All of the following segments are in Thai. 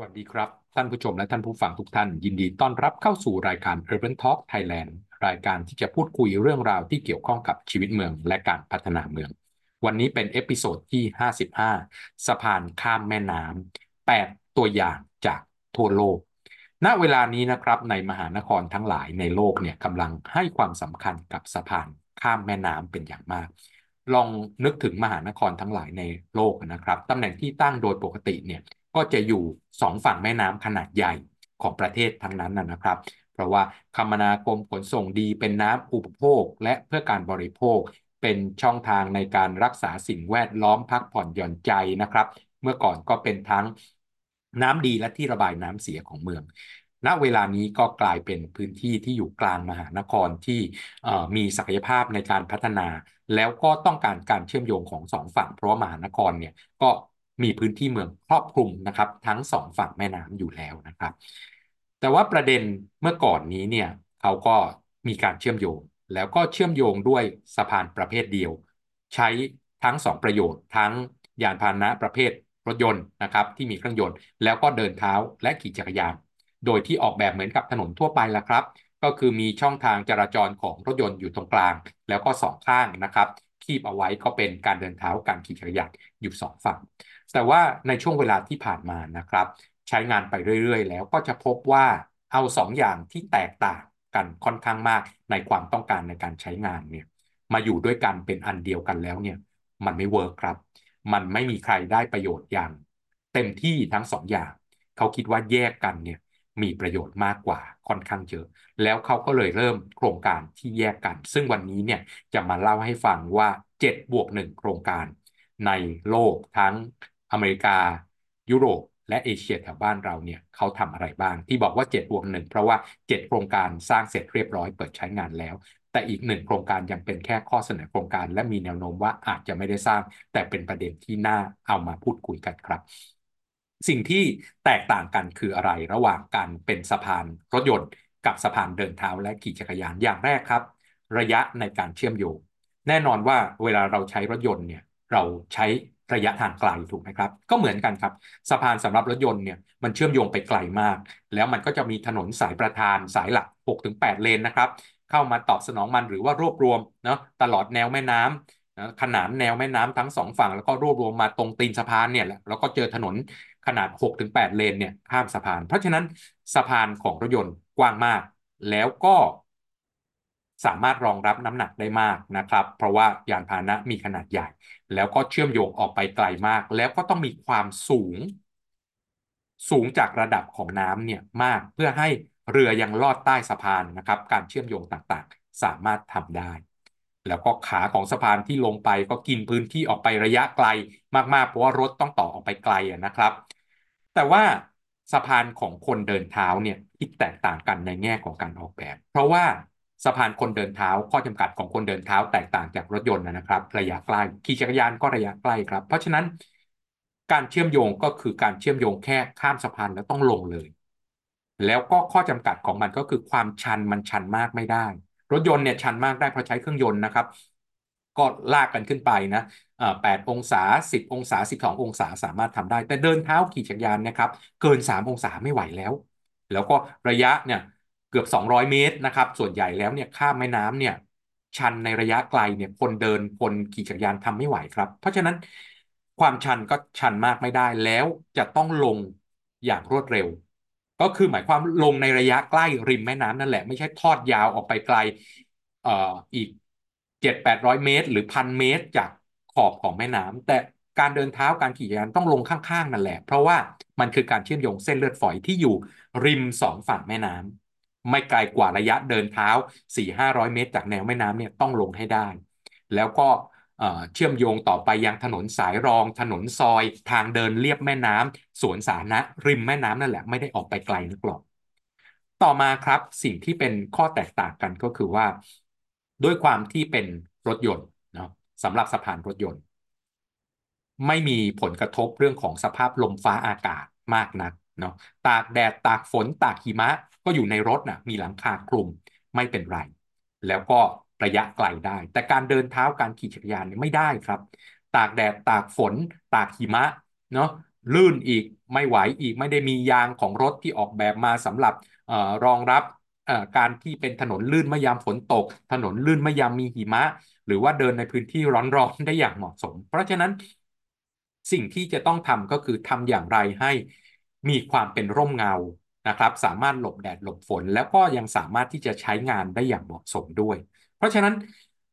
วัสดีครับ ท่านผู้ชมและท่านผู้ฟังทุกท่าน ยินดีต้อนรับเข้าสู่รายการ Urban Talk Thailand รายการที่จะพูดคุยเรื่องราวที่เกี่ยวข้องกับชีวิตเมืองและการพัฒนาเมือง วันนี้เป็น episode ที่ 55 สะพานข้ามแม่น้ำ8 ตัวอย่างจากทั่วโลก ณเวลานี้นะครับในมหานครทั้งหลายในโลกเนี่ยกำลังให้ความสำคัญกับสะพานข้ามแม่น้ำเป็นอย่างมากลองนึกถึงมหานครทั้งหลายในโลกนะครับ ตำแหน่งที่ตั้งโดยปกติเนี่ย ก็จะอยู่สองฝั่งแม่น้ำขนาดใหญ่ของประเทศทั้งนั้นนะครับ เพราะว่าคมนาคมขนส่งดีเป็นน้ำอุปโภค และเพื่อการบริโภค เป็นช่องทางในการรักษาสิ่งแวดล้อมพักผ่อนหย่อนใจนะครับ เมื่อก่อนก็เป็นทั้งน้ำดีและที่ระบายน้ำเสียของเมืองณเวลานี้ก็กลายเป็นพื้นที่ที่อยู่กลางมหานครที่มีศักยภาพในการพัฒนา แล้วก็ต้องการการเชื่อมโยงของสองฝั่ง เพราะมหานครเนี่ยก็ มีพื้นที่เมืองครอบคลุมนะครับ ทั้งสองฝั่งแม่น้ำอยู่แล้วนะครับ แต่ว่าประเด็นเมื่อก่อนนี้เนี่ยเขาก็มีการเชื่อมโยง แล้วก็เชื่อมโยงด้วยสะพานประเภทเดียว ใช้ทั้งสองประโยชน์ ทั้งยานพาหนะประเภทรถยนต์นะครับที่มีเครื่องยนต์ แล้วก็เดินเท้าและขี่จักรยาน โดยที่ออกแบบเหมือนกับถนนทั่วไปละครับ ก็คือมีช่องทางจราจรของรถยนต์อยู่ตรงกลาง แล้วก็สองข้างนะครับคีบเอาไว้ก็เป็นการเดินเท้าการขี่จักรยานอยู่สองฝั่ง แต่ว่าในช่วงเวลาที่ผ่านมานะครับ ใช้งานไปเรื่อยๆ แล้วก็จะพบว่าเอาสองอย่างที่แตกต่างกันค่อนข้างมากในความต้องการในการใช้งานเนี่ยมาอยู่ด้วยกันเป็นอันเดียวกันแล้วเนี่ยมันไม่เวิร์กครับ มันไม่มีใครได้ประโยชน์อย่าง เต็มที่ทั้งสองอย่างเขาคิดว่าแยกกันเนี่ยมีประโยชน์มากกว่าค่อนข้างเยอะ แล้วเขาก็เลยเริ่มโครงการที่แยกกัน ซึ่งวันนี้เนี่ยจะมาเล่าให้ฟังว่า7บวก1โครงการในโลกทั้ง อเมริกา ยุโรป และเอเชียแถวบ้านเราเนี่ยเขาทำอะไรบ้าง ที่บอกว่า7บวกหนึ่งเพราะว่า 7 โครงการสร้างเสร็จเรียบร้อยเปิดใช้งานแล้ว แต่อีกหนึ่งโครงการยังเป็นแค่ข้อเสนอโครงการ และมีแนวโน้มว่าอาจจะไม่ได้สร้าง แต่เป็นประเด็นที่น่าเอามาพูดคุยกันครับสิ่งที่แตกต่างกันคืออะไรระหว่างการเป็นสะพานรถยนต์ กับสะพานเดินเท้าและขี่จักรยานอย่างแรกครับ ระยะในการเชื่อมโยง แน่นอนว่าเวลาเราใช้รถยนต์เนี่ยเราใช้ ระยะทางไกลถูกไหมครับ ก็เหมือนกันครับ สะพานสำหรับรถยนต์เนี่ยมันเชื่อมโยงไปไกลมาก แล้วมันก็จะมีถนนสายประธานสายหลัก 6-8 เลนนะครับ เข้ามาตอบสนองมันหรือว่ารวบรวมเนาะตลอดแนวแม่น้ำนะขนานแนวแม่น้ำทั้งสองฝั่ง แล้วก็รวบรวมมาตรงตีนสะพานเนี่ยแหละแล้วก็เจอถนนขนาด 6-8 เลนเนี่ยข้ามสะพาน เพราะฉะนั้นสะพานของรถยนต์กว้างมาก แล้วก็ สามารถรองรับน้ำหนักได้มากนะครับ เพราะว่ายานพาหนะมีขนาดใหญ่ แล้วก็เชื่อมโยงออกไปไกลมาก แล้วก็ต้องมีความสูง สูงจากระดับของน้ำเนี่ยมากเพื่อให้เรือยังลอดใต้สะพานนะครับ การเชื่อมโยงต่างๆ สามารถทำได้ แล้วก็ขาของสะพานที่ลงไปก็กินพื้นที่ออกไประยะไกลมากๆ เพราะว่ารถต้องต่อออกไปไกลนะครับ แต่ว่าสะพานของคนเดินเท้าเนี่ยคิดแตกต่างกันในแง่ของการออกแบบ เพราะว่า สะพานคนเดินเท้า ข้อจำกัดของคนเดินเท้าแตกต่างจากรถยนต์นะครับ ระยะใกล้ขี่จักรยานก็ระยะใกล้ครับ เพราะฉะนั้นการเชื่อมโยงก็คือการเชื่อมโยงแค่ข้ามสะพานแล้วต้องลงเลย แล้วก็ข้อจำกัดของมันก็คือความชันมันชันมากไม่ได้ รถยนต์เนี่ยชันมากได้เพราะใช้เครื่องยนต์นะครับ ก็ลากกันขึ้นไปนะแปดองศาสิบองศาสิบสององศาสามารถทำได้ แต่เดินเท้าขี่จักรยานนะครับ เกินสามองศาไม่ไหวแล้ว แล้วก็ระยะเนี่ย เกือบ 200 เมตรนะครับ ส่วนใหญ่แล้วเนี่ยข้ามแม่น้ำเนี่ย ชันในระยะไกลเนี่ยคนเดินคนขี่จักรยานทำไม่ไหวครับ เพราะฉะนั้นความชันก็ชันมากไม่ได้แล้วจะต้องลงอย่างรวดเร็ว ก็คือหมายความลงในระยะใกล้ริมแม่น้ำนั่นแหละ ไม่ใช่ทอดยาวออกไปไกลเอ่ออีกเจ็ดแปดร้อยเมตร หรือพันเมตรจากขอบของแม่น้ำแต่การเดินเท้าการขี่จักรยานต้องลงข้างๆนั่นแหละ เพราะว่ามันคือการเชื่อมโยงเส้นเลือดฝอยที่อยู่ริมสองฝั่งแม่น้ำ ไม่ไกลกว่าระยะเดินเท้า 4-500 เมตร จากแนวแม่น้ำเนี่ยต้องลงให้ได้ แล้วก็เชื่อมโยงต่อไปยังถนนสายรอง ถนนซอย ทางเดินเลียบแม่น้ำสวนสาธารณะริมแม่น้ำนั่นแหละไม่ได้ออกไปไกลนักหรอกต่อมาครับสิ่งที่เป็นข้อแตกต่างกันก็คือว่า ด้วยความที่เป็นรถยนต์เนาะสำหรับสะพานรถยนต์ ไม่มีผลกระทบเรื่องของสภาพลมฟ้าอากาศมากนักเนาะตากแดดตากฝนตากหิมะก็อยู่ในรถนะมีหลังคาคลุมไม่เป็นไร แล้วก็ระยะไกลได้ แต่การเดินเท้าการขี่จักรยานเนี่ยไม่ได้ครับ ตากแดดตากฝน ตากหิมะเนาะลื่นอีกไม่ไหวอีกไม่ได้มียางของรถที่ออกแบบมาสำหรับออรองรับการที่เป็นถนนลื่นเมื่อยามฝนตก ถนนลื่นเมื่อยามมีหิมะ หรือว่าเดินในพื้นที่ร้อนๆได้อย่างเหมาะสม เพราะฉะนั้นสิ่งที่จะต้องทำก็คือทำอย่างไรให้มีความเป็นร่มเงา นะครับสามารถหลบแดดหลบฝน แล้วก็ยังสามารถที่จะใช้งานได้อย่างเหมาะสมด้วย เพราะฉะนั้น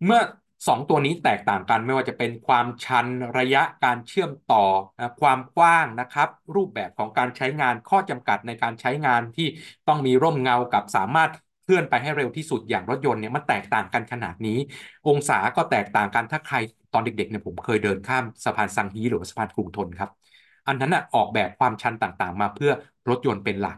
เมื่อสองตัวนี้แตกต่างกันไม่ว่าจะเป็นความชันระยะการเชื่อมต่อความกว้างนะครับ รูปแบบของการใช้งานข้อจำกัดในการใช้งานที่ต้องมีร่มเงากับสามารถเคลื่อนไปให้เร็วที่สุดอย่างรถยนต์เนี่ยมันแตกต่างกันขนาดนี้ องศาก็แตกต่างกันถ้าใครตอนเด็กๆเนี่ยผมเคยเดินข้ามสะพานสังฮีหรือสะพานกรุงทนครับ อันนั้นอะออกแบบความชันต่างๆ มาเพื่อรถยนต์เป็นหลัก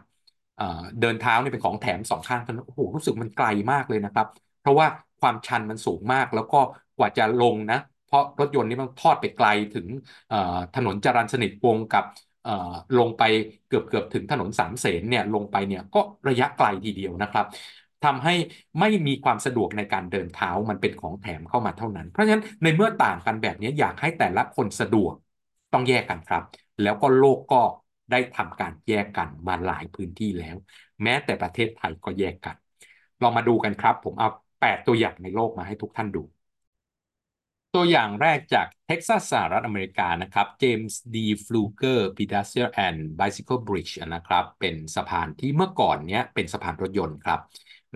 เดินเท้าเนี่ยเป็นของแถมสองข้างถนนโอ้โหรู้สึกมันไกลมากเลยนะครับ เพราะว่าความชันมันสูงมากแล้วก็กว่าจะลงนะ เพราะรถยนต์นี่มันทอดไปไกลถึงถนนจรัญสนิทวงกับลงไปเกือบเกือบถึงถนนสามเสนเนี่ยลงไปเนี่ยก็ระยะไกลทีเดียวนะครับทำให้ไม่มีความสะดวกในการเดินเท้ามันเป็นของแถมเข้ามาเท่านั้น เพราะฉะนั้นในเมื่อต่างกันแบบนี้อยากให้แต่ละคนสะดวกต้องแยกกันครับ แล้วก็โลกก็ ได้ทำการแยกกันมาหลายพื้นที่แล้ว แม้แต่ประเทศไทยก็แยกกันลองมาดูกันครับ ผมเอา 8 ตัวอย่างในโลกมาให้ทุกท่านดู ตัวอย่างแรกจากเท็กซัสสหรัฐอเมริกานะครับ James D. Pfluger Pedestrian and Bicycle Bridge นะครับ เป็นสะพานที่เมื่อก่อนเนี้ยเป็นสะพานรถยนต์ครับ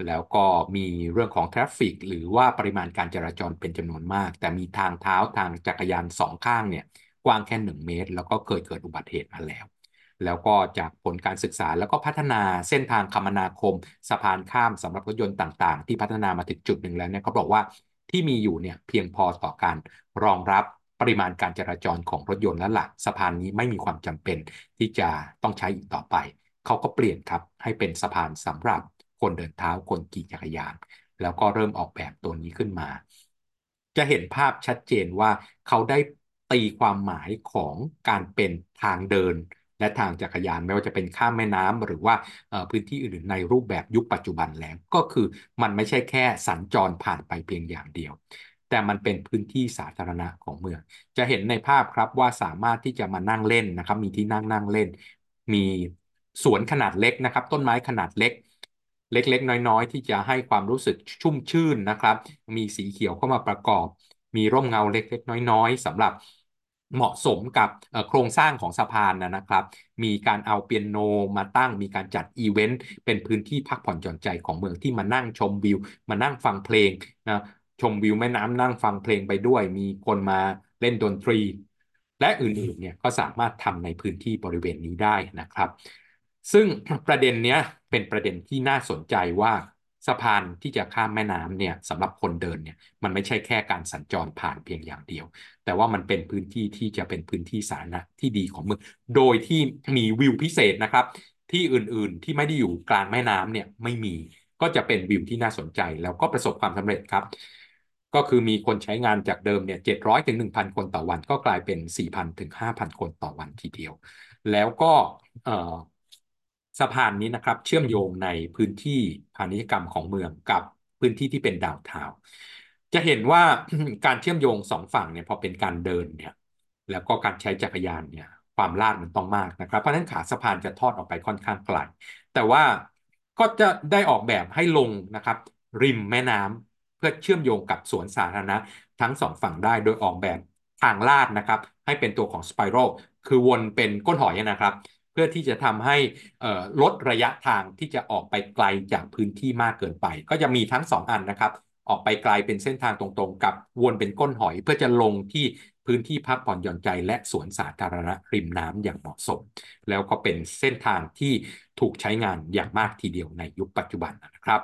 แล้วก็มีเรื่องของ traffic หรือว่าปริมาณการจราจรเป็นจำนวนมาก แต่มีทางเท้าทางจักรยานสองข้างเนี่ยกว้างแค่หนึ่งเมตร แล้วก็เคยเกิดอุบัติเหตุมาแล้ว แล้วก็จากผลการศึกษาแล้วก็พัฒนาเส้นทางคมนาคม สะพานข้ามสำหรับรถยนต์ต่าง ๆ ที่พัฒนามาถึงจุดหนึ่งแล้วเนี่ยเขาบอกว่าที่มีอยู่เนี่ยเพียงพอต่อการรองรับปริมาณการจราจรของรถยนต์แล้วละ่ะสะพานนี้ไม่มีความจำเป็นที่จะต้องใช้อีกต่อไป เขาก็เปลี่ยนครับให้เป็นสะพานสำหรับคนเดินเท้าคนขี่จักรยาน แล้วก็เริ่มออกแบบตัวนี้ขึ้นมา จะเห็นภาพชัดเจนว่าเขาได้ตีความหมายของการเป็นทางเดิน และทางจักรยานไม่ว่าจะเป็นข้ามแม่น้ำหรือว่าพื้นที่อื่นในรูปแบบยุคปัจจุบันแล้วก็คือมันไม่ใช่แค่สัญจรผ่านไปเพียงอย่างเดียว แต่มันเป็นพื้นที่สาธารณะของเมือง จะเห็นในภาพครับว่าสามารถที่จะมานั่งเล่นนะครับ มีที่นั่งนั่งเล่น มีสวนขนาดเล็กนะครับ ต้นไม้ขนาดเล็กเล็กๆ น้อยๆ ที่จะให้ความรู้สึกชุ่มชื่นนะครับ มีสีเขียวเข้ามาประกอบ มีร่มเงาเล็กๆ น้อยๆสำหรับ เหมาะสมกับโครงสร้างของสะพานนะครับ มีการเอาเปียโนมาตั้ง มีการจัดอีเวนต์ เป็นพื้นที่พักผ่อนหย่อนใจของเมืองที่มานั่งชมวิว มานั่งฟังเพลงนะชมวิวแม่น้ำนั่งฟังเพลงไปด้วย มีคนมาเล่นดนตรี และอื่นๆเนี่ยก็สามารถทำในพื้นที่บริเวณนี้ได้นะครับ ซึ่งประเด็นเนี้ยเป็นประเด็นที่น่าสนใจว่า สะพานที่จะข้ามแม่น้ำเนี่ยสำหรับคนเดินเนี่ยมันไม่ใช่แค่การสัญจรผ่านเพียงอย่างเดียว แต่ว่ามันเป็นพื้นที่ที่จะเป็นพื้นที่สาธารณะที่ดีของเมืองโดยที่มีวิวพิเศษนะครับ ที่อื่นๆที่ไม่ได้อยู่กลางแม่น้ำเนี่ยไม่มีก็จะเป็นวิวที่น่าสนใจแล้วก็ประสบความสำเร็จครับ ก็คือมีคนใช้งานจากเดิมเนี่ยเจ็ดร้อยถึงหนึ่งพันคนต่อวัน ก็กลายเป็นสี่พันถึงห้าพันคนต่อวันทีเดียว แล้วก็ะพานนี้นะครับ เชื่อมโยงในพื้นที่พาณิชยกรรมของเมืองกับพื้นที่ที่เป็นดาวทาวจะเห็นว่าการเชื่อมโยงสองฝั่งเนี่ยพอเป็นการเดินเนี่ยแล้วก็การใช้จักรยานเนี่ยความลาดมันต้องมากนะครับ เพราะฉะนั้นขาสะพานจะทอดออกไปค่อนข้างไกลแต่ว่าก็จะได้ออกแบบให้ลงนะครับ ริมแม่น้ำเพื่อเชื่อมโยงกับสวนสาธารณะทั้งสองฝั่งได้โดยออกแบบทางลาดนะครับ ให้เป็นตัวของสไปรัลคือวนเป็นก้นหอยนะครับ เพื่อที่จะทำให้ลดระยะทางที่จะออกไปไกลจากพื้นที่มากเกินไป ก็จะมีทั้ง 2 อันนะครับ ออกไปไกลเป็นเส้นทางตรงๆ กับวนเป็นก้นหอย เพื่อจะลงที่พื้นที่พักผ่อนหย่อนใจ และสวนสาธารณะริมน้ำอย่างเหมาะสม แล้วก็เป็นเส้นทางที่ถูกใช้งานอย่างมากทีเดียวในยุคปัจจุบันนะครับ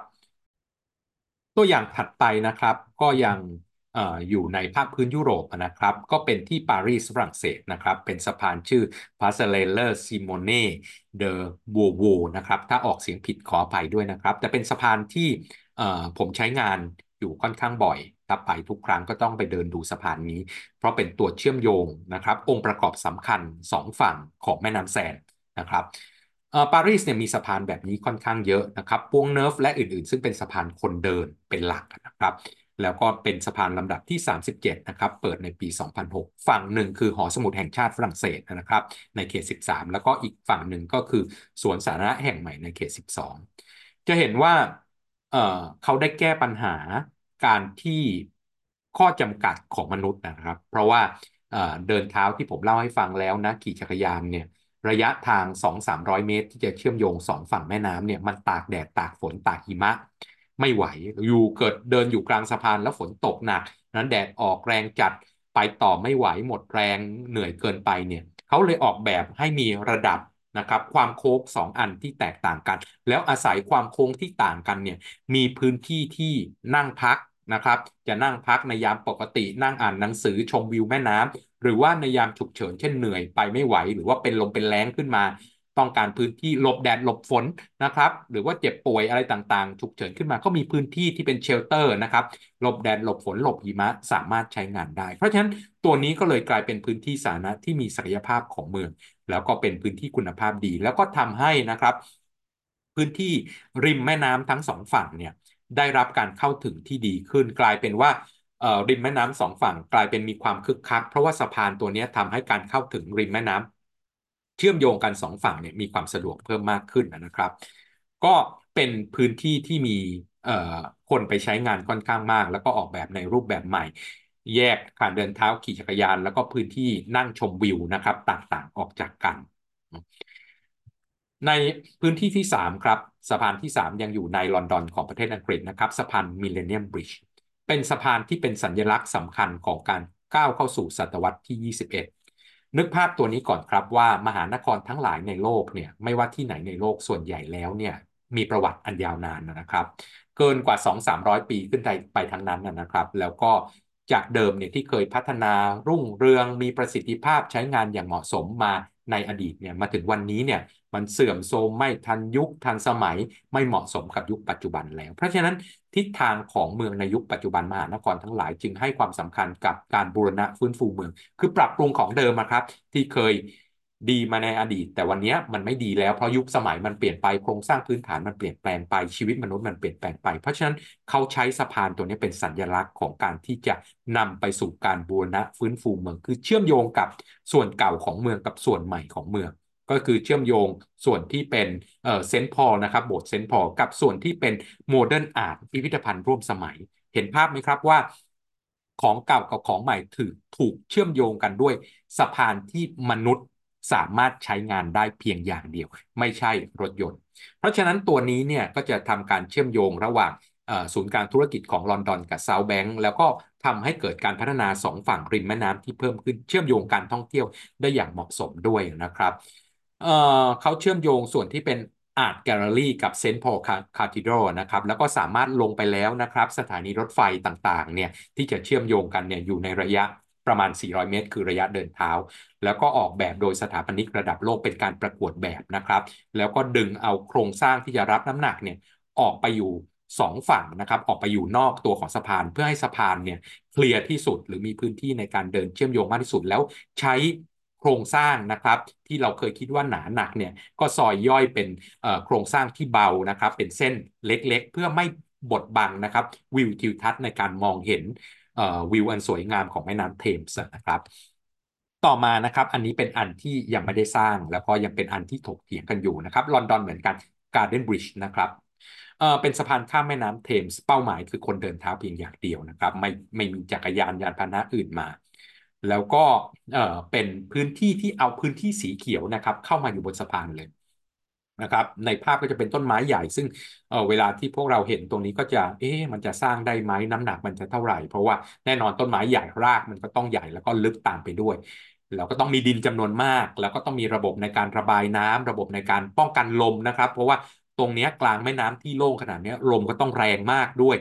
ตัวอย่างถัดไปนะครับก็ยัง อยู่ในภาคพื้นยุโรปนะครับ ก็เป็นที่ปารีสฝรั่งเศสนะครับ เป็นสะพานชื่อ p a s s e r e l l e Simone de b o u v o นะครับ ถ้าออกเสียงผิดขออภัยด้วยนะครับ แต่เป็นสะพานที่ผมใช้งานอยู่ค่อนข้างบ่อยถ้าไปทุกครั้งก็ต้องไปเดินดูสะพานนี้ เพราะเป็นตัวเชื่อมโยงนะครับ องค์ประกอบสำคัญ2ฝั่งของแม่น้ำแซนนะครับปารีสเนี่ยมีสะพานแบบนี้ค่อนข้างเยอะนะครับปวงเนิร์ฟและอื่นๆ ซึ่งเป็นสะพานคนเดินเป็นหลักนะครับ แล้วก็เป็นสะพานลำดับที่ 37 นะครับ เปิดในปี 2006 ฝั่งหนึ่งคือหอสมุดแห่งชาติฝรั่งเศสนะครับ ในเขต 13 แล้วก็อีกฝั่งหนึ่งก็คือสวนสาธารณะแห่งใหม่ในเขต 12 จะเห็นว่าเเขาได้แก้ปัญหาการที่ข้อจำกัดของมนุษย์นะครับ เพราะว่าเดินเท้าที่ผมเล่าให้ฟังแล้วนะขี่จักรยานเนี่ยระยะทาง 2-300 เมตร ที่จะเชื่อมโยงสองฝั่งแม่น้ำเนี่ยมันตากแดดตากฝนตากหิมะ ไม่ไหว อยู่เกิดเดินอยู่กลางสะพานแล้วฝนตกหนัก นั้นแดดออกแรงจัดไปต่อไม่ไหวหมดแรงเหนื่อยเกินไปเนี่ยเขาเลยออกแบบให้มีระดับนะครับความโค้งสองอันที่แตกต่างกัน แล้วอาศัยความโค้งที่ต่างกันเนี่ยมีพื้นที่ที่นั่งพักนะครับจะนั่งพักในยามปกตินั่งอ่านหนังสือชมวิวแม่น้ำหรือว่าในยามฉุกเฉินเช่นเหนื่อยไปไม่ไหว หรือว่าเป็นลมเป็นแรงขึ้นมา ต้องการพื้นที่หลบแดดหลบฝนนะครับหรือว่าเจ็บป่วยอะไรต่างๆฉุกเฉินขึ้นมาก็มีพื้นที่ที่เป็น shelter นะครับหลบแดดหลบฝนหลบหิมะสามารถใช้งานได้ เพราะฉะนั้นตัวนี้ก็เลยกลายเป็นพื้นที่สาธารณะที่มีศักยภาพของเมือง แล้วก็เป็นพื้นที่คุณภาพดี แล้วก็ทำให้นะครับ พื้นที่ริมแม่น้ำทั้งสองฝั่งเนี่ยได้รับการเข้าถึงที่ดีขึ้นกลายเป็นว่าริมแม่น้ำสองฝั่งกลายเป็นมีความคึกคัก เพราะว่าสะพานตัวนี้ทำให้การเข้าถึงริมแม่น้ำ เชื่อมโยงกันสองฝั่งเนี่ยมีความสะดวกเพิ่มมากขึ้นนะครับ ก็เป็นพื้นที่ที่มีคนไปใช้งานค่อนข้างมาก แล้วก็ออกแบบในรูปแบบใหม่ แยกการเดินเท้าขี่จักรยาน แล้วก็พื้นที่นั่งชมวิวนะครับ ต่างๆออกจากกัน ในพื้นที่ที่ 3 ครับ สะพานที่ 3 ยังอยู่ในลอนดอนของประเทศอังกฤษนะครับสะพานมิเลเนียมบริดจ์เป็นสะพานที่เป็นสัญลักษณ์สำคัญของการก้าวเข้าสู่ศตวรรษที่ 21 นึกภาพตัวนี้ก่อนครับว่ามหานครทั้งหลายในโลกเนี่ยไม่ว่าที่ไหนในโลกส่วนใหญ่แล้วเนี่ยมีประวัติอันยาวนานนะครับ เกินกว่า 2-300 ปีขึ้นไปไปทั้งนั้นนะครับ แล้วก็จากเดิมเนี่ยที่เคยพัฒนารุ่งเรืองมีประสิทธิภาพใช้งานอย่างเหมาะสมมาในอดีตเนี่ยมาถึงวันนี้เนี่ยมันเสื่อมโทรมไม่ทันยุคทันสมัยไม่เหมาะสมกับยุคปัจจุบันแล้ว เพราะฉะนั้น ทิศทางของเมืองในยุคปัจจุบันมหานครทั้งหลายจึงให้ความสำคัญกับการบูรณะฟื้นฟูเมือง คือปรับปรุงของเดิมครับ ที่เคยดีมาในอดีต แต่วันนี้มันไม่ดีแล้วเพราะยุคสมัยมันเปลี่ยนไปโครงสร้างพื้นฐานมันเปลี่ยนแปลงไปชีวิตมนุษย์มันเปลี่ยนแปลงไป เพราะฉะนั้นเขาใช้สะพานตัวนี้เป็นสัญลักษณ์ของการที่จะนำไปสู่การบูรณะฟื้นฟูเมือง คือเชื่อมโยงกับส่วนเก่าของเมืองกับส่วนใหม่ของเมือง ก็คือเชื่อมโยงส่วนที่เป็น St. Paul นะครับโบสถ์ St. Paul กับส่วนที่เป็น modern art พิพิธภัณฑ์ร่วมสมัย เห็นภาพไหมครับว่าของเก่ากับของใหม่ถือถูกเชื่อมโยงกันด้วยสะพานที่มนุษย์สามารถใช้งานได้เพียงอย่างเดียว ไม่ใช่รถยนต์ เพราะฉะนั้นตัวนี้เนี่ยก็จะทำการเชื่อมโยงระหว่างศูนย์การธุรกิจของลอนดอนกับ South Bank แล้วก็ทำให้เกิดการพัฒนาสองฝั่งริมแม่น้ำที่เพิ่มขึ้นเชื่อมโยงการท่องเที่ยวได้อย่างเหมาะสมด้วยนะครับ เอ่อเขาเชื่อมโยงส่วนที่เป็น art gallery กับ St. Paul Cathedral นะครับแล้วก็สามารถลงไปแล้วนะครับ สถานีรถไฟต่างๆเนี่ยที่จะเชื่อมโยงกันเนี่ยอยู่ในระยะประมาณ 400 เมตร คือระยะเดินเท้า แล้วก็ออกแบบโดยสถาปนิกระดับโลกเป็นการประกวดแบบนะครับ แล้วก็ดึงเอาโครงสร้างที่จะรับน้ำหนักเนี่ยออกไปอยู่สองฝั่งนะครับออกไปอยู่นอกตัวของสะพานเพื่อให้สะพานเนี่ยเคลียร์ที่สุดหรือมีพื้นที่ในการเดินเชื่อมโยงมากที่สุดแล้วใช้ โครงสร้างนะครับที่เราเคยคิดว่าหนาหนักเนี่ยก็ซอยย่อยเป็นโครงสร้างที่เบานะครับ เป็นเส้นเล็กๆ เพื่อไม่บดบังนะครับวิวทิวทัศน์ในการมองเห็นวิวอันสวยงามของแม่น้ำเทมส์นะครับต่อมานะครับ อันนี้เป็นอันที่ยังไม่ได้สร้าง แล้วก็ยังเป็นอันที่ถกเถียงกันอยู่นะครับ ลอนดอนเหมือนกันการ์เดนบริดจ์นะครับเออเป็นสะพานข้ามแม่น้ำเทมส์เป้าหมายคือคนเดินเท้าเพียงอย่างเดียวนะครับ ไม่ไม่มีจักรยานยานพาหนะอื่นมา แล้วก็เอ่อเป็นพื้นที่ที่เอาพื้นที่สีเขียวนะครับ เข้ามาอยู่บนสะพานเลยนะครับ ในภาพก็จะเป็นต้นไม้ใหญ่ ซึ่งเออเวลาที่พวกเราเห็นตรงนี้ก็จะ เอ๊ะมันจะสร้างได้ไหมน้ำหนักมันจะเท่าไหร่ เพราะว่าแน่นอนต้นไม้ใหญ่รากมันก็ต้องใหญ่แล้วก็ลึกตามไปด้วยเราก็ต้องมีดินจำนวนมาก แล้วก็ต้องมีระบบในการระบายน้ำระบบในการป้องกันลมนะครับ เพราะว่า ตรงนี้กลางแม่น้ำที่โล่งขนาดนี้ลมก็ต้องแรงมากด้วย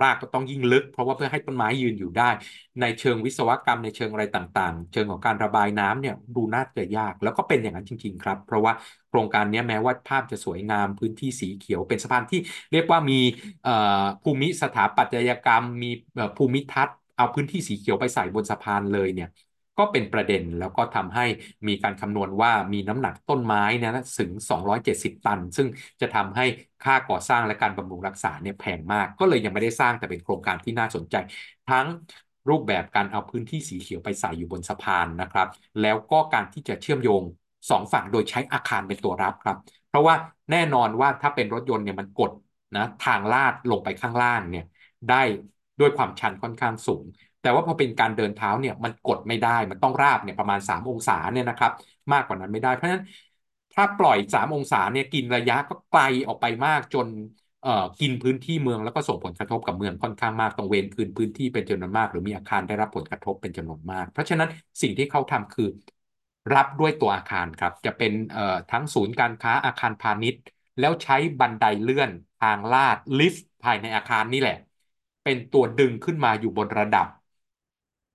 รากก็ต้องยิ่งลึก เพราะว่าเพื่อให้ต้นไม้ยืนอยู่ได้ ในเชิงวิศวกรรมในเชิงอะไรต่างๆ เชิงของการระบายน้ำเนี่ยดูน่าจะยาก แล้วก็เป็นอย่างนั้นจริง ๆ ครับ เพราะว่าโครงการนี้แม้ว่าภาพจะสวยงามพื้นที่สีเขียว เป็นสะพานที่เรียกว่ามีภูมิสถาปัตยกรรม มีภูมิทัศน์เอาพื้นที่สีเขียวไปใส่บนสะพานเลยเนี่ย ก็เป็นประเด็นแล้วก็ทำให้มีการคำนวณว่ามีน้ำหนักต้นไม้นะถึง 270 ตัน ซึ่งจะทำให้ค่าก่อสร้างและการบำรุงรักษาเนี่ยแพงมาก ก็เลยยังไม่ได้สร้างแต่เป็นโครงการที่น่าสนใจ ทั้งรูปแบบการเอาพื้นที่สีเขียวไปใส่อยู่บนสะพานนะครับ แล้วก็การที่จะเชื่อมโยงสองฝั่งโดยใช้อาคารเป็นตัวรับครับ เพราะว่าแน่นอนว่าถ้าเป็นรถยนต์เนี่ยมันกดนะทางลาดลงไปข้างล่างเนี่ยได้ด้วยความชันค่อนข้างสูง แต่ว่าพอเป็นการเดินเท้าเนี่ยมันกดไม่ได้มันต้องราบเนี่ยประมาณ 3 องศาเนี่ยนะครับ มากกว่านั้นไม่ได้เพราะฉะนั้นถ้าปล่อย 3 องศาเนี่ยกินระยะก็ไกลออกไปมากจนเอ่อกินพื้นที่เมืองแล้วก็ส่งผลกระทบกับเมืองค่อนข้างมากต้องเว้นคืนพื้นที่เป็นจำนวนมาก หรือมีอาคารได้รับผลกระทบเป็นจำนวนมาก เพราะฉะนั้นสิ่งที่เขาทำคือรับด้วยตัวอาคารครับ จะเป็นเอ่อทั้งศูนย์การค้าอาคารพาณิชย์ แล้วใช้บันไดเลื่อนทางลาดลิฟต์ภายในอาคารนี่แหละ เป็นตัวดึงขึ้นมาอยู่บนระดับ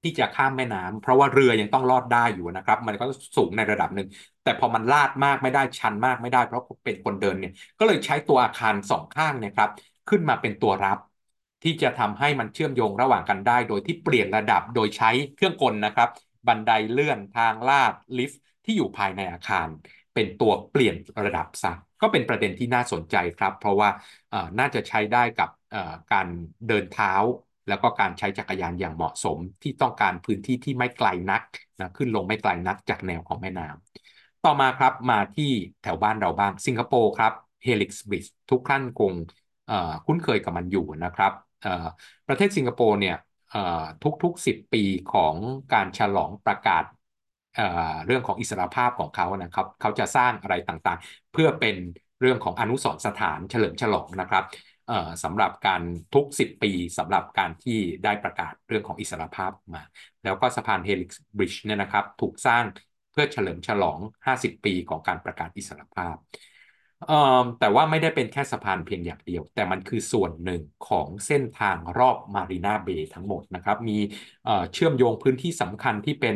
ที่จะข้ามแม่น้ำเพราะว่าเรือยังต้องลอดได้อยู่นะครับ มันก็สูงในระดับหนึ่ง แต่พอมันลาดมากไม่ได้ชันมากไม่ได้ เพราะเป็นคนเดินเนี่ย ก็เลยใช้ตัวอาคารสองข้างนี่ยครับ ขึ้นมาเป็นตัวรับ ที่จะทำให้มันเชื่อมโยงระหว่างกันได้ โดยที่เปลี่ยนระดับโดยใช้เครื่องกลนะครับ บันไดเลื่อนทางลาดลิฟต์ที่อยู่ภายในอาคาร เป็นตัวเปลี่ยนระดับซะก็เป็นประเด็นที่น่าสนใจครับ เพราะว่าน่าจะใช้ได้กับการเดินเท้า แล้วก็การใช้จักรยานอย่างเหมาะสมที่ต้องการพื้นที่ที่ไม่ไกลนักนะขึ้นลงไม่ไกลนักจากแนวของแม่น้ำต่อมาครับมาที่แถวบ้านเราบ้างสิงคโปร์ครับ Helix Bridge ทุกท่านคงคุ้นเคยกับมันอยู่นะครับประเทศสิงคโปร์เนี่ยทุกๆ 10 ปีของการฉลองประกาศเรื่องของอิสรภาพของเขานะครับ เขาจะสร้างอะไรต่างๆ เพื่อเป็นเรื่องของอนุสรณ์สถานเฉลิมฉลองนะครับ สำหรับการทุก 10 ปีสำหรับการที่ได้ประกาศเรื่องของอิสรภาพมา แล้วก็สะพานเฮลิกซ์บริดจ์เนี่ยนะครับ ถูกสร้างเพื่อเฉลิมฉลอง 50 ปีของการประกาศอิสรภาพแต่ว่าไม่ได้เป็นแค่สะพานเพียงอย่างเดียว แต่มันคือส่วนหนึ่งของเส้นทางรอบมารีนาเบย์ทั้งหมดนะครับ มีเชื่อมโยงพื้นที่สำคัญที่เป็น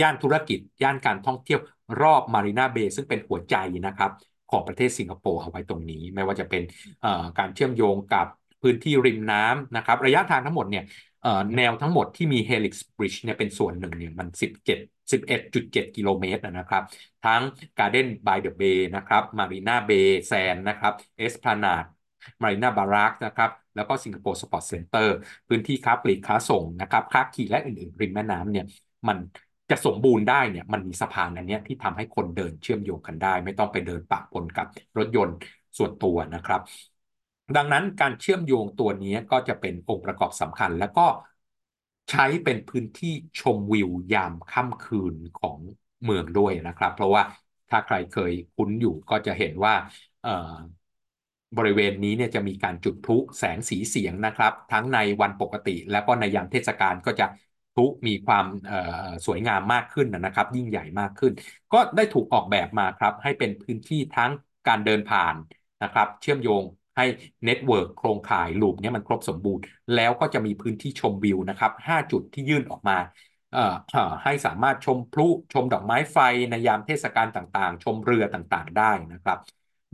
ย่านธุรกิจ ย่านการท่องเที่ยวรอบมารีนาเบย์ซึ่งเป็นหัวใจนะครับ ของประเทศสิงคโปร์เอาไว้ตรงนี้ ไม่ว่าจะเป็นการเชื่อมโยงกับพื้นที่ริมน้ำนะครับ ระยะทางทั้งหมดเนี่ยแนวทั้งหมดที่มี Helix Bridge เนี่ยเป็นส่วนหนึ่งเนี่ยมัน 17 11.7 กิโลเมตรนะครับ ทั้ง Garden by the Bay นะครับ Marina Bay Sand นะครับ Esplanade Marina Barrage นะครับ แล้วก็สิงคโปร์ Sports Centre พื้นที่ค้าปลีกค้าส่งนะครับค้าขายและอื่นๆ ริมแม่น้ำเนี่ยมัน จะสมบูรณ์ได้เนี่ยมันมีสะพานอันนี้ที่ทำให้คนเดินเชื่อมโยงกันได้ ไม่ต้องไปเดินปะปนกับรถยนต์ส่วนตัวนะครับ ดังนั้นการเชื่อมโยงตัวนี้ก็จะเป็นองค์ประกอบสำคัญ แล้วก็ใช้เป็นพื้นที่ชมวิวยามค่ำคืนของเมืองด้วยนะครับ เพราะว่าถ้าใครเคยคุ้นอยู่ก็จะเห็นว่าบริเวณนี้เนี่ยจะมีการจุดพลุแสงสีเสียงนะครับ ทั้งในวันปกติ แล้วก็ในยามเทศกาลก็จะ พลุมีความสวยงามมากขึ้นนะครับ ยิ่งใหญ่มากขึ้น ก็ได้ถูกออกแบบมาครับ ให้เป็นพื้นที่ทั้งการเดินผ่านนะครับ เชื่อมโยงให้ network โครงข่าย loop นี้มันครบสมบูรณ์ แล้วก็จะมีพื้นที่ชมวิวนะครับ 5 จุดที่ยื่นออกมาให้สามารถชมพลุชมดอกไม้ไฟในยามเทศกาลต่างๆ ชมเรือต่างๆได้นะครับ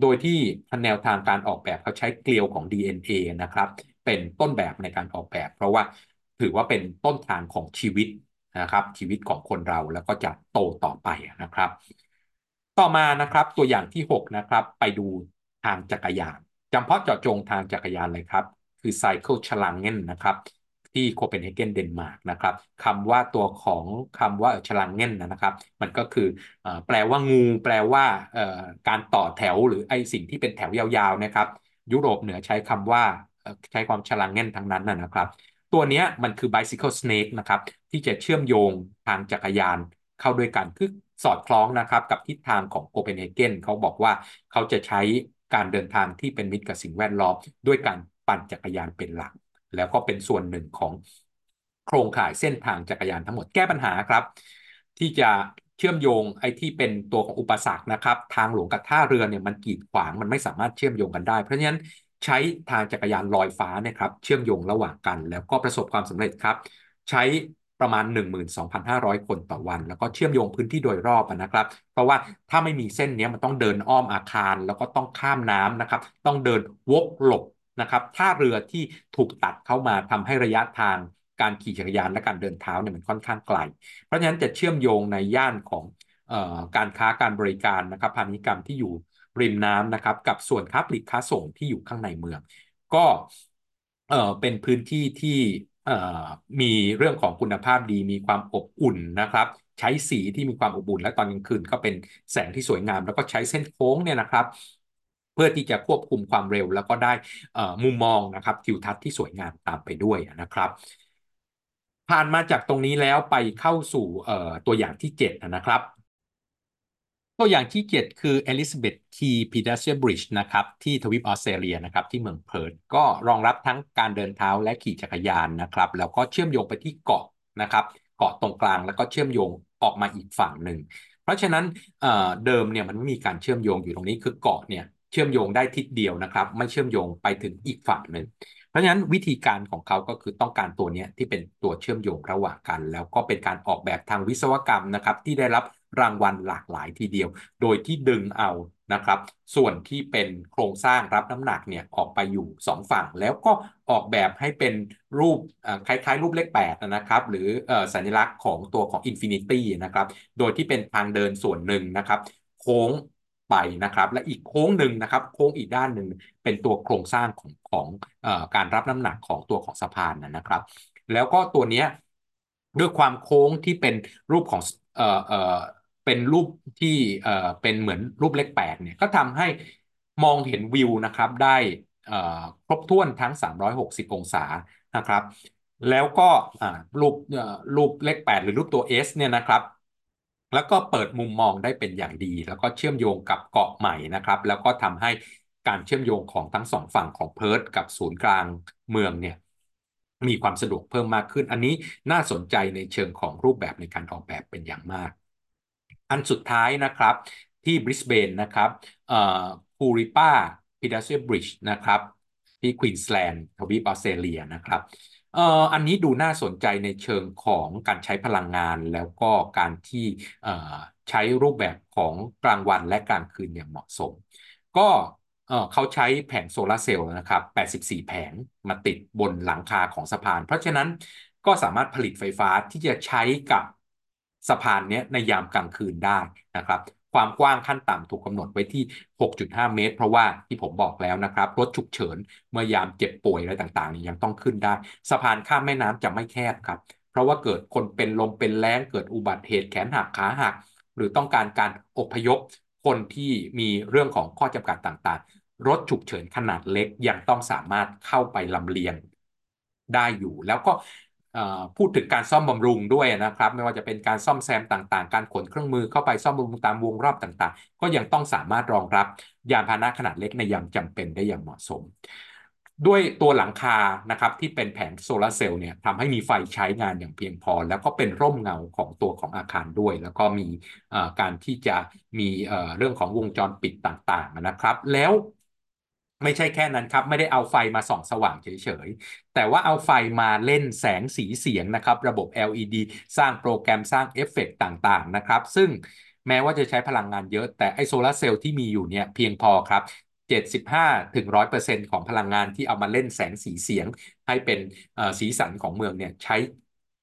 โดยที่แนวทางการออกแบบเขาใช้เกลียวของ DNA นะครับ เป็นต้นแบบในการออกแบบ เพราะว่า ถือว่าเป็นต้นทางของชีวิตนะครับ ชีวิตของคนเราแล้วก็จะโตต่อไปนะครับ ต่อมานะครับตัวอย่างที่ 6 นะครับ ไปดูทางจักรยานจำเพาะเจาะจงทางจักรยานเลยครับ คือ Cycle c h a l a n g e n นะครับ ที่โคเปนเฮเกนเดนมาร์กนะครับคำว่าตัวของคำว่าชลังเง่นนะครับ มันก็คือแปลว่างู แปลว่าการต่อแถวหรือไอสิ่งที่เป็นแถวยาวๆนะครับ ยุโรปเหนือใช้คำว่าใช้ความชลังเง่นทั้งนั้นนะครับ ตัวนี้มันคือ bicycle snake นะครับที่จะเชื่อมโยงทางจักรยานเข้าด้วยกันคือสอดคล้องนะครับกับทิศทางของโคเปนเฮเกนเขาบอกว่าเขาจะใช้การเดินทางที่เป็นมิตรกับสิ่งแวดล้อมด้วยการปั่นจักรยานเป็นหลัก แล้วก็เป็นส่วนหนึ่งของโครงข่ายเส้นทางจักรยานทั้งหมดแก้ปัญหาครับ ที่จะเชื่อมโยงไอ้ที่เป็นตัวของอุปสรรคนะครับ ทางหลวงกับท่าเรือเนี่ยมันกีดขวางมันไม่สามารถเชื่อมโยงกันได้ เพราะฉะนั้น ใช้ทางจักรยานลอยฟ้านะครับเชื่อมโยงระหว่างกัน แล้วก็ประสบความสำเร็จครับ ใช้ประมาณ 12,500 คนต่อวัน แล้วก็เชื่อมโยงพื้นที่โดยรอบนะครับ เพราะว่าถ้าไม่มีเส้นนี้มันต้องเดินอ้อมอาคาร แล้วก็ต้องข้ามน้ำนะครับ ต้องเดินวกหลบนะครับท่าเรือที่ถูกตัดเข้ามาทำให้ระยะทางการขี่จักรยานและการเดินเท้าเนี่ยมันค่อนข้างไกล เพราะฉะนั้นจะเชื่อมโยงในย่านของออการค้าการบริการนะครับพาณิชยกรรมที่อยู่ ริมน้ำนะครับ กับส่วนค้าปลีกค้าส่งที่อยู่ข้างในเมือง ก็เอ่อเป็นพื้นที่ที่เอ่อมีเรื่องของคุณภาพดีมีความอบอุ่นนะครับ ใช้สีที่มีความอบอุ่น และตอนกลางคืนก็เป็นแสงที่สวยงาม แล้วก็ใช้เส้นโค้งเนี่ยนะครับเพื่อที่จะควบคุมความเร็วแล้วก็ได้มุมมองนะครับทิวทัศน์ที่สวยงามตามไปด้วยนะครับ ผ่านมาจากตรงนี้แล้วไปเข้าสู่ตัวอย่างที่7นะครับ ตัวอย่างที่7คือ Elizabeth Key Pedestrian Bridge นะครับที่ทวีปออสเตรเลียนะครับที่เมืองเพิร์ธก็รองรับทั้งการเดินเท้าและขี่จักรยานนะครับแล้วก็เชื่อมโยงไปที่เกาะนะครับเกาะตรงกลางแล้วก็เชื่อมโยงออกมาอีกฝั่งหนึ่ง เพราะฉะนั้นเดิมเนี่ยมันไม่มีการเชื่อมโยงอยู่ตรงนี้คือเกาะเนี่ยเชื่อมโยงได้ทิศเดียวนะครับ ไม่เชื่อมโยงไปถึงอีกฝั่งหนึ่งเพราะฉะนั้นวิธีการของเขาก็คือต้องการตัวนี้ที่เป็นตัวเชื่อมโยงระหว่างกัน แล้วก็เป็นการออกแบบทางวิศวกรรมนะครับที่ได้รับ รางวัลหลากหลายทีเดียว โดยที่ดึงเอานะครับ ส่วนที่เป็นโครงสร้างรับน้ำหนักเนี่ยออกไปอยู่ 2 ฝั่ง แล้วก็ออกแบบให้เป็นรูปคล้ายๆ รูปเลข8นะครับ หรือสัญลักษณ์ของตัวของ infinity นะครับ โดยที่เป็นทางเดินส่วนหนึ่งนะครับ โค้งไปนะครับและอีกโค้งหนึ่งนะครับ โค้งอีกด้านหนึ่งเป็นตัวโครงสร้างของของอการรับน้ำหนักของตัวของสะพานนะครับ แล้วก็ตัวนี้ด้วยความโค้งที่เป็นรูปของเอ่อเอ่อ เป็นรูปที่เอ่อเป็นเหมือนรูปเลขแปดเนี่ยก็ทำให้มองเห็นวิวนะครับได้เอ่อครบถ้วนทั้ง 360 องศานะครับ แล้วก็รูปรูปเลข8หรือรูปตัว S เนี่ยนะครับแล้วก็เปิดมุมมองได้เป็นอย่างดี แล้วก็เชื่อมโยงกับเกาะใหม่นะครับ แล้วก็ทำให้การเชื่อมโยงของทั้งสองฝั่งของเพิร์ธกับศูนย์กลางเมืองเนี่ยมีความสะดวกเพิ่มมากขึ้น อันนี้น่าสนใจในเชิงของรูปแบบในการออกแบบเป็นอย่างมาก อันสุดท้ายนะครับที่บริสเบนนะครับคูริป้าพิดาเซียบริดจ์นะครับที่ควีนสแลนด์ทวีปออสเตรเลียนะครับเอ่ออันนี้ดูน่าสนใจในเชิงของการใช้พลังงานแล้วก็การที่ใช้รูปแบบของกลางวันและกลางคืนอย่างเหมาะสม ก็เขาใช้แผงโซลาเซลล์นะครับ 84 แผงมาติดบนหลังคาของสะพาน เพราะฉะนั้นก็สามารถผลิตไฟฟ้าที่จะใช้กับ สะพานนี้ในยามกลางคืนได้นะครับความกว้างขั้นต่ำถูกกำหนดไว้ที่ 6.5 เมตร เพราะว่าที่ผมบอกแล้วนะครับ รถฉุกเฉินเมื่อยามเจ็บป่วยอะไรต่างๆนี่ยังต้องขึ้นได้ สะพานข้ามแม่น้ำจะไม่แคบครับ เพราะว่าเกิดคนเป็นลมเป็นแรงเกิดอุบัติเหตุแขนหักขาหัก หรือต้องการการอพยพ คนที่มีเรื่องของข้อจำกัดต่างๆ รถฉุกเฉินขนาดเล็กยังต้องสามารถเข้าไปลำเลียงได้อยู่ แล้วก็ พูดถึงการซ่อมบำรุงด้วยนะครับ ไม่ว่าจะเป็นการซ่อมแซมต่างๆ การขนเครื่องมือเข้าไปซ่อมบำรุงตามวงรอบต่างๆ ก็ยังต้องสามารถรองรับยานพาหนะขนาดเล็กในยามจำเป็นได้อย่างเหมาะสม ด้วยตัวหลังคานะครับที่เป็นแผงโซลาเซลล์เนี่ยทำให้มีไฟใช้งานอย่างเพียงพอ แล้วก็เป็นร่มเงาของตัวของอาคารด้วย แล้วก็มีการที่จะมีเรื่องของวงจรปิดต่างๆนะครับ แล้ว ไม่ใช่แค่นั้นครับ ไม่ได้เอาไฟมาส่องสว่างเฉยๆ แต่ว่าเอาไฟมาเล่นแสงสีเสียงนะครับ ระบบ LED สร้างโปรแกรมสร้างเอฟเฟกต่างๆนะครับ ซึ่งแม้ว่าจะใช้พลังงานเยอะ แต่ไอ้โซลาร์เซลล์ที่มีอยู่เนี่ยเพียงพอครับ 75ถึง100%ของพลังงานที่เอามาเล่นแสงสีเสียง ให้เป็นสีสันของเมืองเนี่ยใช้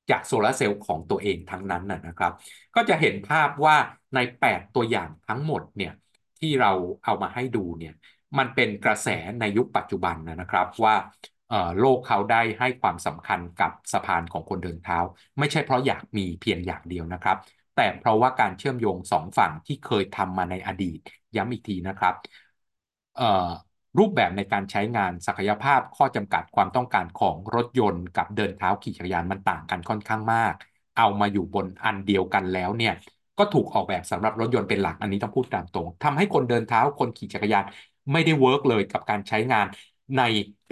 จากโซลาร์เซลล์ของตัวเองทั้งนั้นนะครับ ก็จะเห็นภาพว่าใน 8 ตัวอย่างทั้งหมดเนี่ยที่เราเอามาให้ดูเนี่ย มันเป็นกระแสในยุคปัจจุบันนะครับว่าโลกเขาได้ให้ความสำคัญกับสะพานของคนเดินเท้า ไม่ใช่เพราะอยากมีเพียงอย่างเดียวนะครับ แต่เพราะว่าการเชื่อมโยงสองฝั่งที่เคยทำมาในอดีต ย้ำอีกทีนะครับรูปแบบในการใช้งานศักยภาพข้อจำกัดความต้องการของรถยนต์กับเดินเท้าขี่จักรยานมันต่างกันค่อนข้างมาก เอามาอยู่บนอันเดียวกันแล้วเนี่ยก็ถูกออกแบบสำหรับรถยนต์เป็นหลักอันนี้ต้องพูดตามตรงทำให้คนเดินเท้าคนขี่จักรยาน ไม่ได้ work เลยกับการใช้งานใน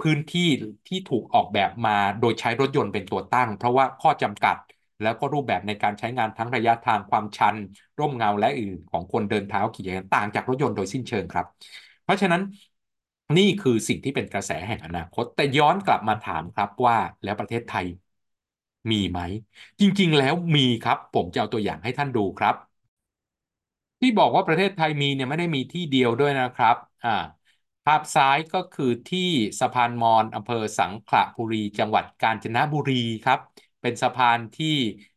พื้นที่ที่ถูกออกแบบมาโดยใช้รถยนต์เป็นตัวตั้ง เพราะว่าข้อจำกัดแล้วก็รูปแบบในการใช้งานทั้งระยะทางความชัน ร่มเงาและอื่นของคนเดินเท้าขี่จักรยานต่างจากรถยนต์โดยสิ้นเชิงครับ เพราะฉะนั้นนี่คือสิ่งที่เป็นกระแสแห่งอนาคต แต่ย้อนกลับมาถามครับว่าแล้วประเทศไทยมีไหม จริงๆ แล้วมีครับ ผมจะเอาตัวอย่างให้ท่านดูครับ ที่บอกว่าประเทศไทยมีเนี่ยไม่ได้มีที่เดียวด้วยนะครับ อ่าภาพซ้ายก็คือที่สะพานมอญอำเภอสังขละบุรี จังหวัดกาญจนบุรีครับ เป็นสะพานที่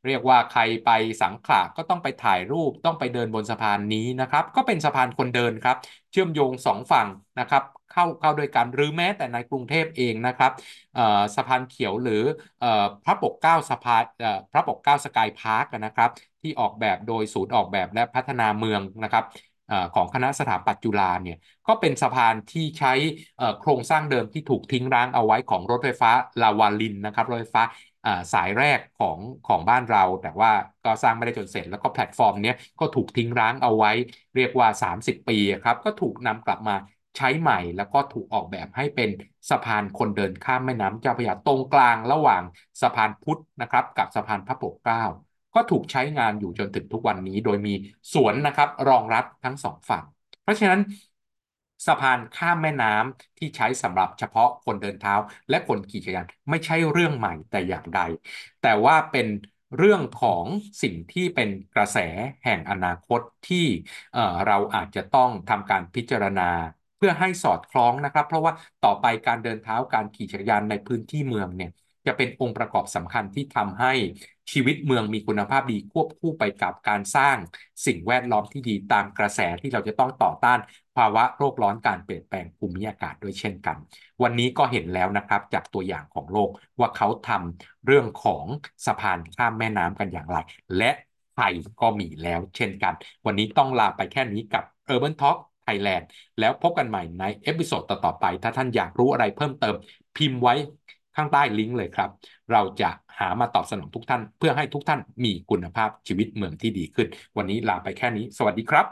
เรียกว่าใครไปสังขละก็ต้องไปถ่ายรูปต้องไปเดินบนสะพานนี้นะครับ ก็เป็นสะพานคนเดินครับ เชื่อมโยงสองฝั่งนะครับ เข้าเข้าด้วยกันหรือแม้แต่ในกรุงเทพเองนะครับสะพานเขียวหรือพระปกเกล้าสะพานพระปกเกล้า Sky Park นะครับ ที่ออกแบบโดยศูนย์ออกแบบและพัฒนาเมืองนะครับ ของคณะสถาปัตย์จุฬาเนี่ยก็เป็นสะพานที่ใช้โครงสร้างเดิมที่ถูกทิ้งร้างเอาไว้ของรถไฟฟ้าลาวาลินนะครับรถไฟฟ้าสายแรกของของบ้านเรา แต่ว่าก็สร้างไม่ได้จนเสร็จ แล้วก็แพลตฟอร์มนี้ก็ถูกทิ้งร้างเอาไว้ เรียกว่า 30 ปีครับก็ถูกนำกลับมาใช้ใหม่ แล้วก็ถูกออกแบบให้เป็นสะพานคนเดินข้ามแม่น้ำเจ้าพระยาตรงกลางระหว่างสะพานพุทธนะครับกับสะพานพระปกเกล้า ก็ถูกใช้งานอยู่จนถึงทุกวันนี้ โดยมีสวนนะครับรองรับทั้งสองฝั่ง เพราะฉะนั้นสะพานข้ามแม่น้ำที่ใช้สำหรับเฉพาะคนเดินเท้า และคนขี่จักรยานไม่ใช่เรื่องใหม่แต่อย่างใด แต่ว่าเป็นเรื่องของสิ่งที่เป็นกระแสแห่งอนาคตที่เราอาจจะต้องทำการพิจารณาเพื่อให้สอดคล้องนะครับ เพราะว่าต่อไปการเดินเท้าการขี่จักรยานในพื้นที่เมืองเนี่ยจะเป็นองค์ประกอบสำคัญที่ทำให้ ชีวิตเมืองมีคุณภาพดีควบคู่ไปกับการสร้างสิ่งแวดล้อมที่ดีตามกระแสที่เราจะต้องต่อต้านภาวะโลกร้อนการเปลี่ยนแปลงภูมิอากาศด้วยเช่นกัน วันนี้ก็เห็นแล้วนะครับจากตัวอย่างของโลกว่าเขาทำเรื่องของสะพานข้ามแม่น้ำกันอย่างไร และไทยก็มีแล้วเช่นกัน วันนี้ต้องลาไปแค่นี้กับ Urban Talk Thailand แล้วพบกันใหม่ใน episode ต่อๆไป ถ้าท่านอยากรู้อะไรเพิ่มเติม พิมพ์ไว้ ข้างใต้ลิงก์เลยครับ เราจะหามาตอบสนองทุกท่าน เพื่อให้ทุกท่านมีคุณภาพชีวิตเมืองที่ดีขึ้น วันนี้ลาไปแค่นี้ สวัสดีครับ